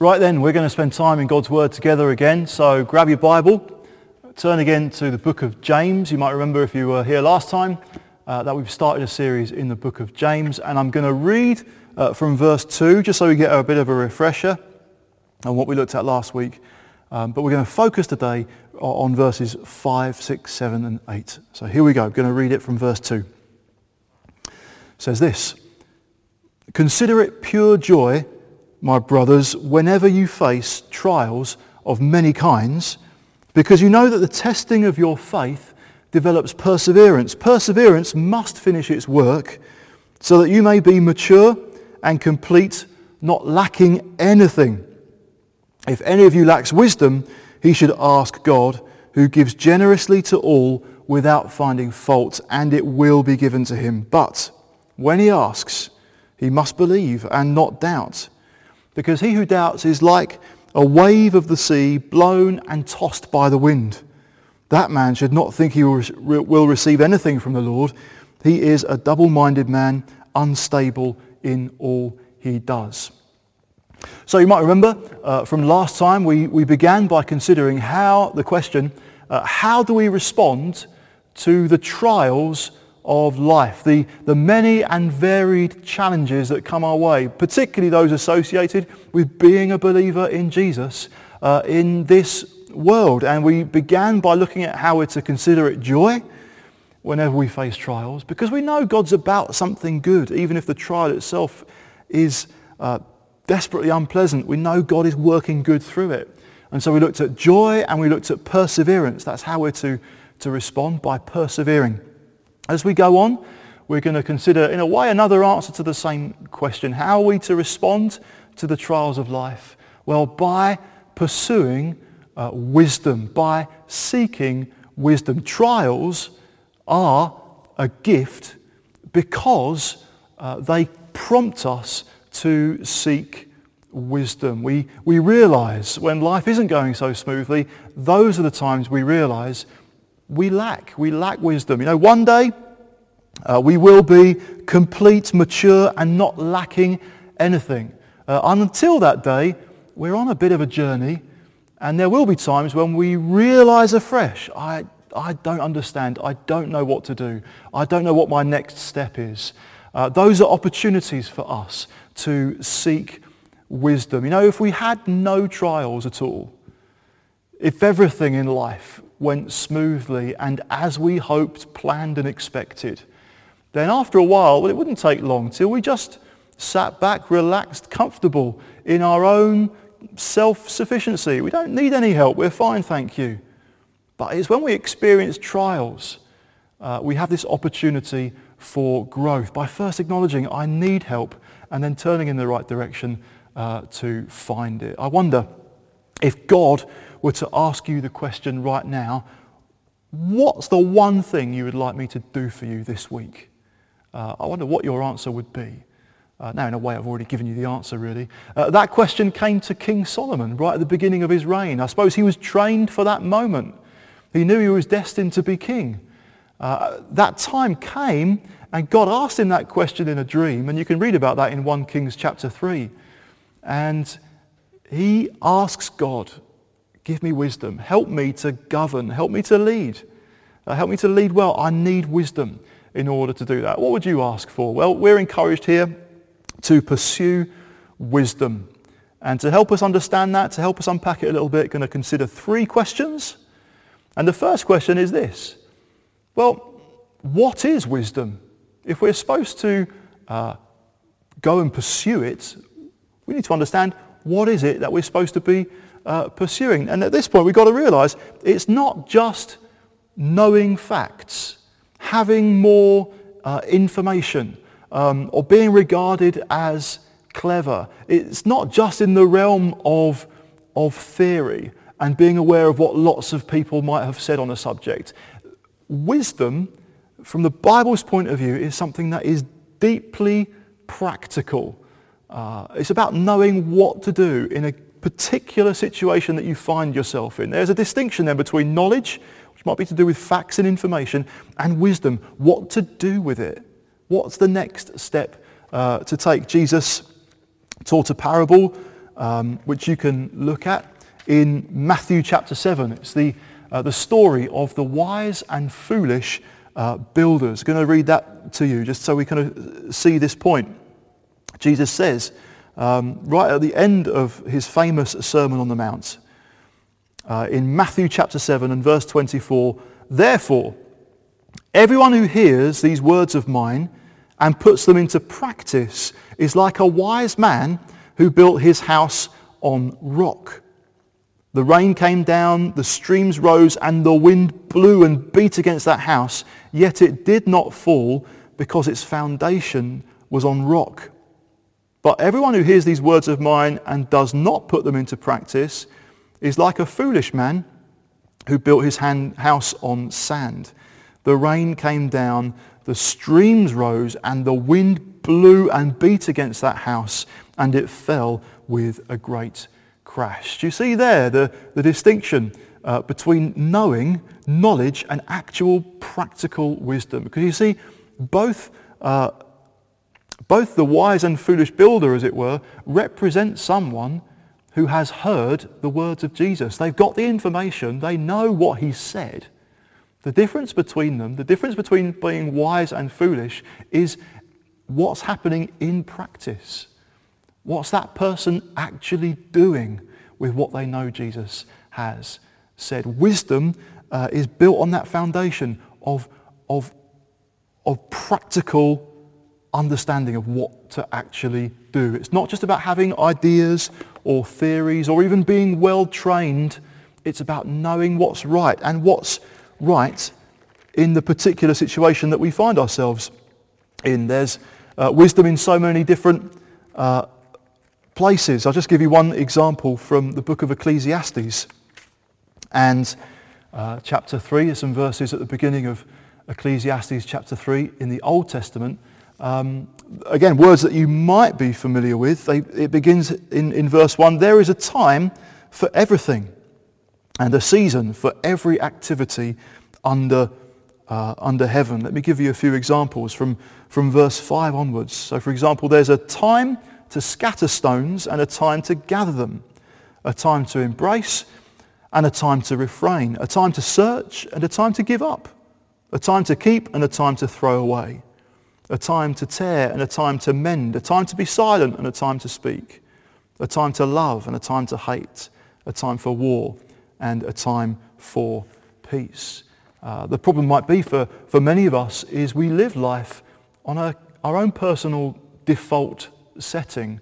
Right then, we're going to spend time in God's Word together again. So grab your Bible, turn again to the book of James. You might remember if you were here last time uh, that we've started a series in the book of James. And I'm going to read uh, from verse 2 just so we get a bit of a refresher on what we looked at last week. Um, but we're going to focus today on verses 5, 6, 7 and 8. So here we go. I'm going to read it from verse 2. It says this, Consider it pure joy my brothers, whenever you face trials of many kinds, because you know that the testing of your faith develops perseverance. Perseverance must finish its work so that you may be mature and complete, not lacking anything. If any of you lacks wisdom, he should ask God, who gives generously to all without finding fault, and it will be given to him. But when he asks, he must believe and not doubt because he who doubts is like a wave of the sea blown and tossed by the wind. That man should not think he will receive anything from the Lord. He is a double-minded man, unstable in all he does. So you might remember uh, from last time we, we began by considering how the question, uh, how do we respond to the trials of life, the, the many and varied challenges that come our way, particularly those associated with being a believer in Jesus uh, in this world. And we began by looking at how we're to consider it joy whenever we face trials, because we know God's about something good, even if the trial itself is uh, desperately unpleasant. We know God is working good through it. And so we looked at joy and we looked at perseverance. That's how we're to, to respond by persevering. As we go on, we're going to consider, in a way, another answer to the same question. How are we to respond to the trials of life? Well, by pursuing uh, wisdom, by seeking wisdom. Trials are a gift because uh, they prompt us to seek wisdom. We, we realize when life isn't going so smoothly, those are the times we realize we lack. We lack wisdom. You know, one day uh, we will be complete, mature, and not lacking anything. Uh, until that day, we're on a bit of a journey, and there will be times when we realize afresh, I, I don't understand. I don't know what to do. I don't know what my next step is. Uh, those are opportunities for us to seek wisdom. You know, if we had no trials at all, if everything in life went smoothly and as we hoped, planned and expected, then after a while, well, it wouldn't take long till we just sat back, relaxed, comfortable in our own self-sufficiency. We don't need any help. We're fine, thank you. But it's when we experience trials, uh, we have this opportunity for growth by first acknowledging I need help and then turning in the right direction uh, to find it. I wonder if God were to ask you the question right now, what's the one thing you would like me to do for you this week? Uh, I wonder what your answer would be. Uh, now, in a way, I've already given you the answer, really. Uh, that question came to King Solomon right at the beginning of his reign. I suppose he was trained for that moment. He knew he was destined to be king. Uh, that time came, and God asked him that question in a dream, and you can read about that in 1 Kings chapter 3. And he asks God, give me wisdom. Help me to govern. Help me to lead. Uh, help me to lead well. I need wisdom in order to do that. What would you ask for? Well, we're encouraged here to pursue wisdom. And to help us understand that, to help us unpack it a little bit, going to consider three questions. And the first question is this. Well, what is wisdom? If we're supposed to uh, go and pursue it, we need to understand what is it that we're supposed to be uh, pursuing. And at this point, we've got to realize it's not just knowing facts having more uh, information um, or being regarded as clever. It's not just in the realm of, of theory and being aware of what lots of people might have said on a subject. Wisdom, from the Bible's point of view, is something that is deeply practical. Uh, it's about knowing what to do in a particular situation that you find yourself in. There's a distinction there between knowledge, might be to do with facts and information, and wisdom, what to do with it. What's the next step uh, to take? Jesus taught a parable um, which you can look at in Matthew chapter 7. It's the, uh, the story of the wise and foolish uh, builders. I'm going to read that to you just so we kind of see this point. Jesus says, um, right at the end of his famous Sermon on the Mount, uh, in Matthew chapter 7 and verse 24, Therefore, everyone who hears these words of mine and puts them into practice is like a wise man who built his house on rock. The rain came down, the streams rose, and the wind blew and beat against that house, yet it did not fall because its foundation was on rock. But everyone who hears these words of mine and does not put them into practice is like a foolish man who built his hand, house on sand. The rain came down, the streams rose, and the wind blew and beat against that house, and it fell with a great crash. Do you see there the, the distinction uh, between knowing, knowledge, and actual practical wisdom? Because you see, both, uh, both the wise and foolish builder, as it were, represent someone who has heard the words of Jesus. They've got the information. They know what he said. The difference between them, the difference between being wise and foolish is what's happening in practice. What's that person actually doing with what they know Jesus has said? Wisdom uh, is built on that foundation of, of, of practical understanding of what to actually do. It's not just about having ideas or theories or even being well trained. It's about knowing what's right and what's right in the particular situation that we find ourselves in. There's uh, wisdom in so many different uh, places. I'll just give you one example from the book of Ecclesiastes and uh, chapter 3. There's some verses at the beginning of Ecclesiastes chapter 3 in the Old Testament. Um, again, words that you might be familiar with. They, it begins in, in verse 1. There is a time for everything and a season for every activity under, uh, under heaven. Let me give you a few examples from, from verse 5 onwards. So, for example, there's a time to scatter stones and a time to gather them, a time to embrace and a time to refrain, a time to search and a time to give up, a time to keep and a time to throw away a time to tear and a time to mend, a time to be silent and a time to speak, a time to love and a time to hate, a time for war and a time for peace. Uh, the problem might be for, for many of us is we live life on a, our own personal default setting,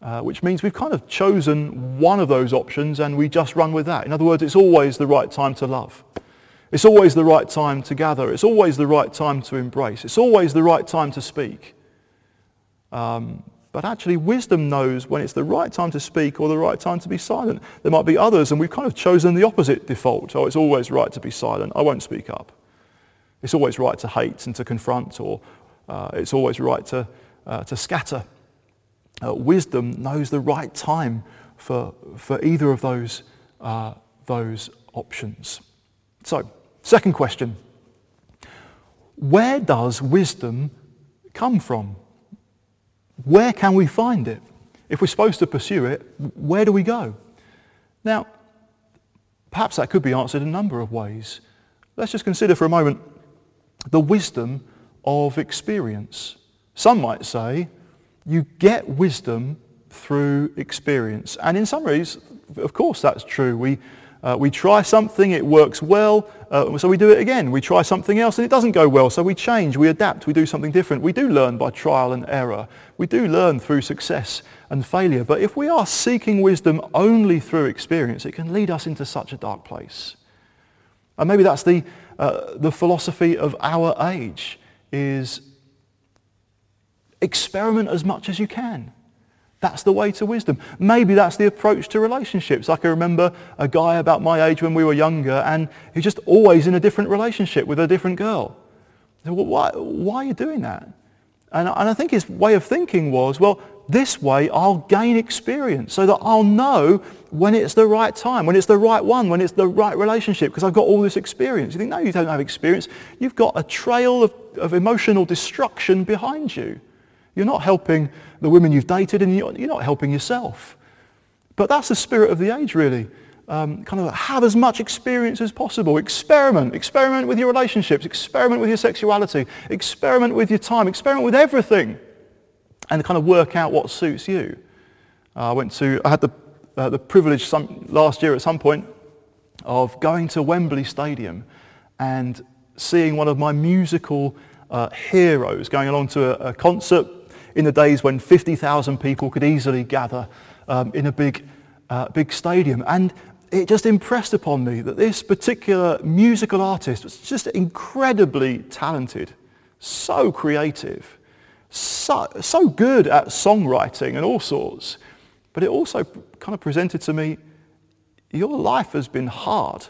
uh, which means we've kind of chosen one of those options and we just run with that. In other words, it's always the right time to love. It's always the right time to gather. It's always the right time to embrace. It's always the right time to speak. Um, but actually, wisdom knows when it's the right time to speak or the right time to be silent. There might be others, and we've kind of chosen the opposite default. Oh, it's always right to be silent. I won't speak up. It's always right to hate and to confront, or uh, it's always right to, uh, to scatter. Uh, wisdom knows the right time for, for either of those, uh, those options. So, Second question. Where does wisdom come from? Where can we find it? If we're supposed to pursue it, where do we go? Now, perhaps that could be answered in a number of ways. Let's just consider for a moment the wisdom of experience. Some might say you get wisdom through experience. And in some ways, of course, that's true. We, uh, we try something, it works well, uh, so we do it again. We try something else and it doesn't go well, so we change, we adapt, we do something different. We do learn by trial and error. We do learn through success and failure. But if we are seeking wisdom only through experience, it can lead us into such a dark place. And maybe that's the, uh, the philosophy of our age is experiment as much as you can. That's the way to wisdom. Maybe that's the approach to relationships. I can remember a guy about my age when we were younger and he's just always in a different relationship with a different girl. Well, why, why are you doing that? And, and I think his way of thinking was, well, this way I'll gain experience so that I'll know when it's the right time, when it's the right one, when it's the right relationship, because I've got all this experience. You think, no, you don't have experience. You've got a trail of, of emotional destruction behind you. You're not helping the women you've dated and you're, not helping yourself. But that's the spirit of the age, really. Um, kind of have as much experience as possible. Experiment. Experiment with your relationships. Experiment with your sexuality. Experiment with your time. Experiment with everything. And kind of work out what suits you. Uh, I went to, I had the, uh, the privilege some, last year at some point of going to Wembley Stadium and seeing one of my musical uh, heroes going along to a, a, concert in the days when 50,000 people could easily gather um, in a big, uh, big stadium. And it just impressed upon me that this particular musical artist was just incredibly talented, so creative, so, so good at songwriting and all sorts. But it also kind of presented to me, your life has been hard.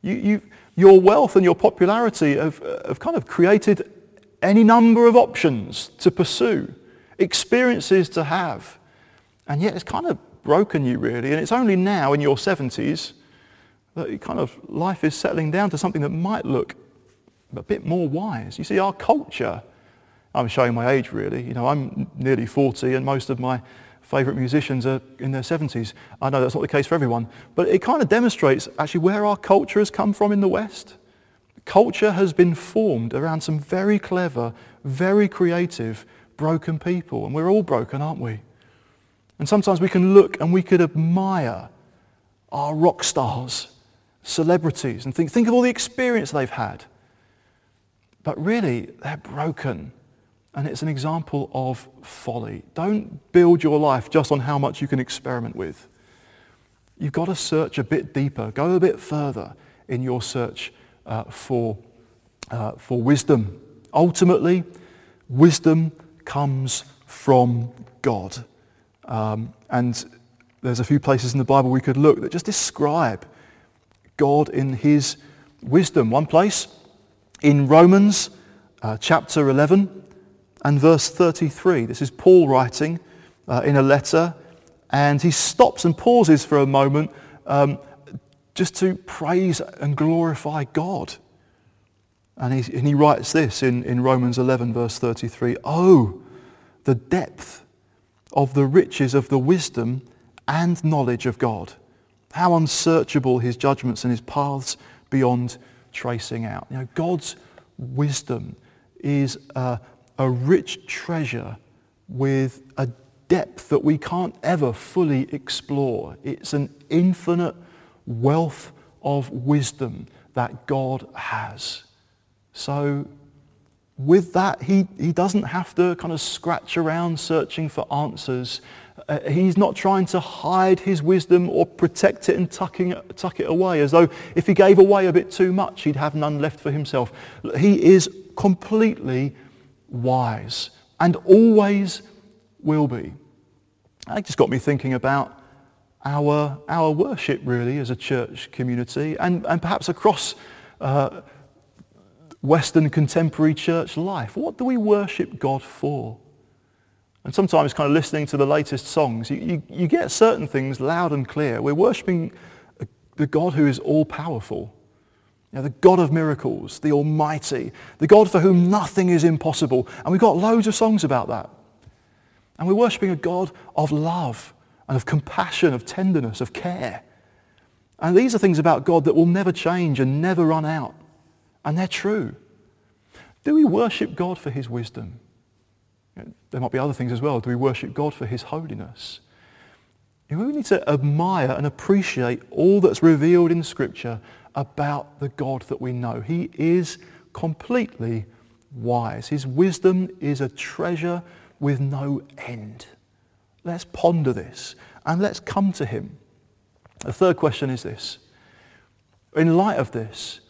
You, you, your wealth and your popularity have, have kind of created any number of options to pursue, experiences to have. And yet it's kind of broken you really. And it's only now in your 70s that you kind of life is settling down to something that might look a bit more wise. You see, our culture, I'm showing my age really, you know, I'm nearly 40 and most of my favourite musicians are in their 70s. I know that's not the case for everyone, but it kind of demonstrates actually where our culture has come from in the West. Culture has been formed around some very clever, very creative, broken people. And we're all broken, aren't we? And sometimes we can look and we could admire our rock stars, celebrities, and think, think of all the experience they've had. But really, they're broken. And it's an example of folly. Don't build your life just on how much you can experiment with. You've got to search a bit deeper, go a bit further in your search uh, for, uh, for wisdom. Ultimately, wisdom comes from God. Um, and there's a few places in the Bible we could look that just describe God in his wisdom. One place in Romans uh, chapter 11 and verse 33. This is Paul writing uh, in a letter and he stops and pauses for a moment um, just to praise and glorify God. And he, and he writes this in, in Romans 11 verse 33. Oh, the depth of the riches of the wisdom and knowledge of God. How unsearchable his judgments and his paths beyond tracing out. You know, God's wisdom is a, a rich treasure with a depth that we can't ever fully explore. It's an infinite wealth of wisdom that God has. So with that, he, he doesn't have to kind of scratch around searching for answers. Uh, he's not trying to hide his wisdom or protect it and tucking tuck it away as though if he gave away a bit too much, he'd have none left for himself. He is completely wise and always will be. That just got me thinking about our, our worship really as a church community and, and perhaps across uh, Western contemporary church life. What do we worship God for? And sometimes kind of listening to the latest songs, you, you, you get certain things loud and clear. We're worshiping the God who is all-powerful, you know, the God of miracles, the Almighty, the God for whom nothing is impossible. And we've got loads of songs about that. And we're worshiping a God of love and of compassion, of tenderness, of care. And these are things about God that will never change and never run out. And they're true. Do we worship God for his wisdom? There might be other things as well. Do we worship God for his holiness? We need to admire and appreciate all that's revealed in Scripture about the God that we know. He is completely wise. His wisdom is a treasure with no end. Let's ponder this and let's come to him. The third question is this. In light of this,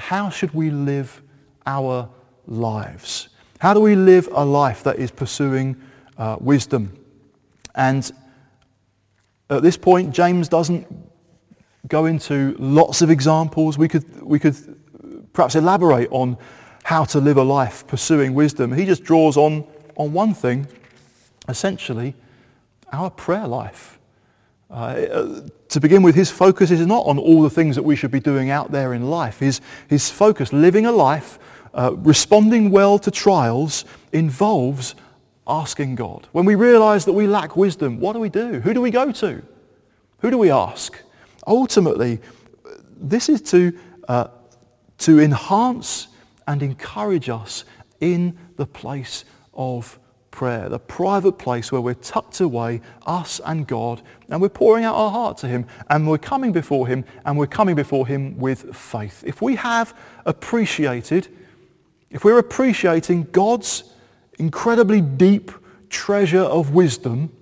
how should we live our lives? How do we live a life that is pursuing uh, wisdom? And at this point, James doesn't go into lots of examples. We could, we could perhaps elaborate on how to live a life pursuing wisdom. He just draws on, on one thing, essentially, our prayer life. Uh, to begin with, his focus is not on all the things that we should be doing out there in life. His, his focus, living a life, uh, responding well to trials, involves asking God. When we realize that we lack wisdom, what do we do? Who do we go to? Who do we ask? Ultimately, this is to, uh, to enhance and encourage us in the place of prayer, the private place where we're tucked away, us and God, and we're pouring out our heart to him, and we're coming before him, and we're coming before him with faith. If we have appreciated, if we're appreciating God's incredibly deep treasure of wisdom,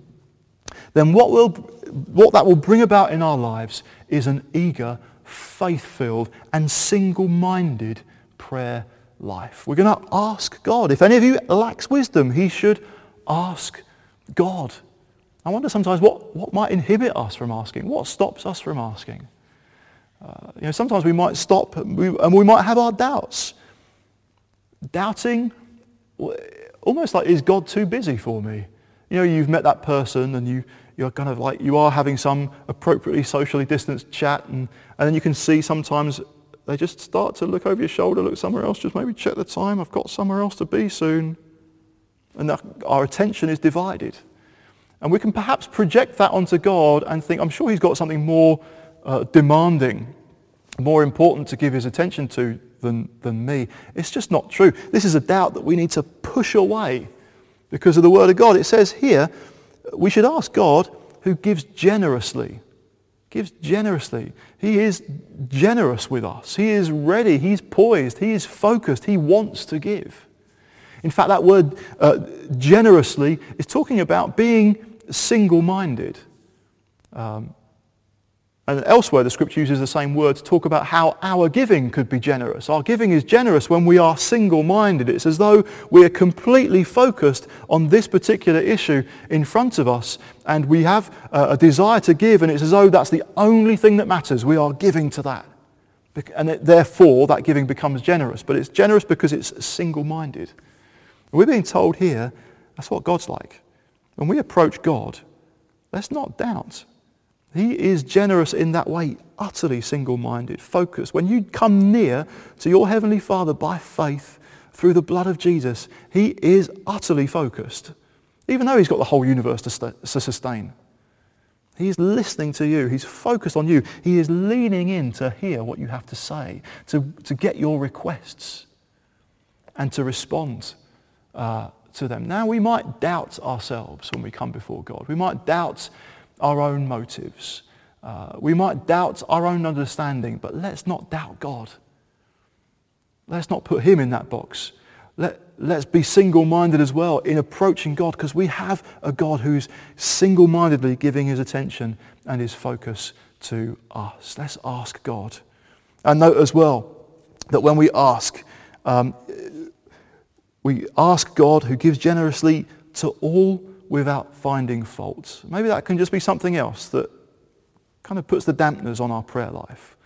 then what, will, what that will bring about in our lives is an eager, faith-filled, and single-minded prayer life. We're going to ask God. If any of you lacks wisdom, he should ask God. I wonder sometimes what, what might inhibit us from asking? What stops us from asking? Uh, you know, sometimes we might stop and we, and we might have our doubts. Doubting, almost like, is God too busy for me? You know, you've met that person and you, you're kind of like, you are having some appropriately socially distanced chat and, and then you can see sometimes they just start to look over your shoulder, look somewhere else, just maybe check the time. I've got somewhere else to be soon. And our attention is divided. And we can perhaps project that onto God and think, I'm sure he's got something more uh, demanding, more important to give his attention to than, than me. It's just not true. This is a doubt that we need to push away because of the word of God. It says here, we should ask God who gives generously gives generously. He is generous with us. He is ready. He's poised. He is focused. He wants to give. In fact, that word uh, generously is talking about being single-minded. Um, and elsewhere, the scripture uses the same word to talk about how our giving could be generous. Our giving is generous when we are single-minded. It's as though we are completely focused on this particular issue in front of us and we have a desire to give and it's as though that's the only thing that matters. We are giving to that. And therefore, that giving becomes generous. But it's generous because it's single-minded. We're being told here that's what God's like. When we approach God, let's not doubt he is generous in that way, utterly single-minded, focused. When you come near to your Heavenly Father by faith through the blood of Jesus, he is utterly focused, even though he's got the whole universe to, st- to sustain. He's listening to you. He's focused on you. He is leaning in to hear what you have to say, to, to get your requests and to respond uh, to them. Now, we might doubt ourselves when we come before God. We might doubt our own motives. Uh, we might doubt our own understanding, but let's not doubt God. Let's not put him in that box. Let, let's be single-minded as well in approaching God because we have a God who's single-mindedly giving his attention and his focus to us. Let's ask God. And note as well that when we ask, um, we ask God who gives generously to all without finding faults. Maybe that can just be something else that kind of puts the dampeners on our prayer life.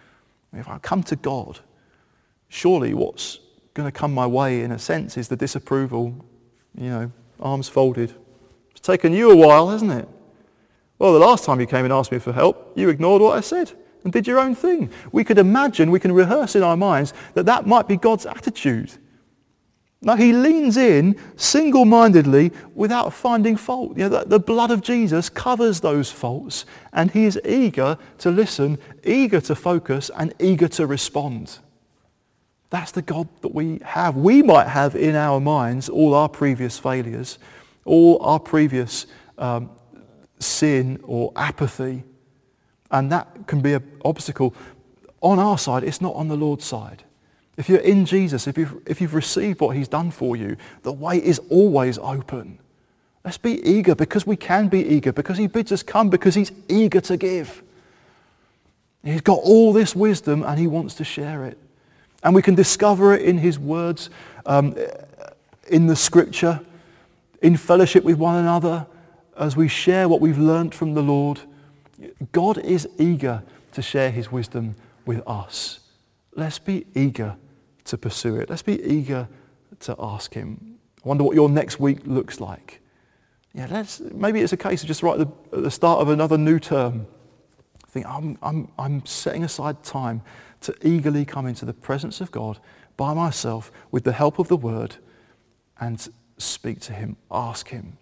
If I come to God, surely what's going to come my way in a sense is the disapproval, you know, arms folded. It's taken you a while, hasn't it? Well, the last time you came and asked me for help, you ignored what I said and did your own thing. We could imagine, we can rehearse in our minds that that might be God's attitude no, he leans in single-mindedly without finding fault. You know, the, the blood of Jesus covers those faults and he is eager to listen, eager to focus and eager to respond. That's the God that we have. We might have in our minds all our previous failures, all our previous um, sin or apathy, and that can be an obstacle. On our side, it's not on the Lord's side. If you're in Jesus, if you've, if you've received what he's done for you, the way is always open. Let's be eager because we can be eager, because he bids us come, because he's eager to give. He's got all this wisdom and he wants to share it. And we can discover it in his words, um, in the scripture, in fellowship with one another, as we share what we've learned from the Lord. God is eager to share his wisdom with us. Let's be eager to pursue it. Let's be eager to ask him. I wonder what your next week looks like. Yeah, let's, maybe it's a case of just right at the, at the start of another new term. Think, I'm, I'm, I'm setting aside time to eagerly come into the presence of God by myself with the help of the word and speak to him, ask him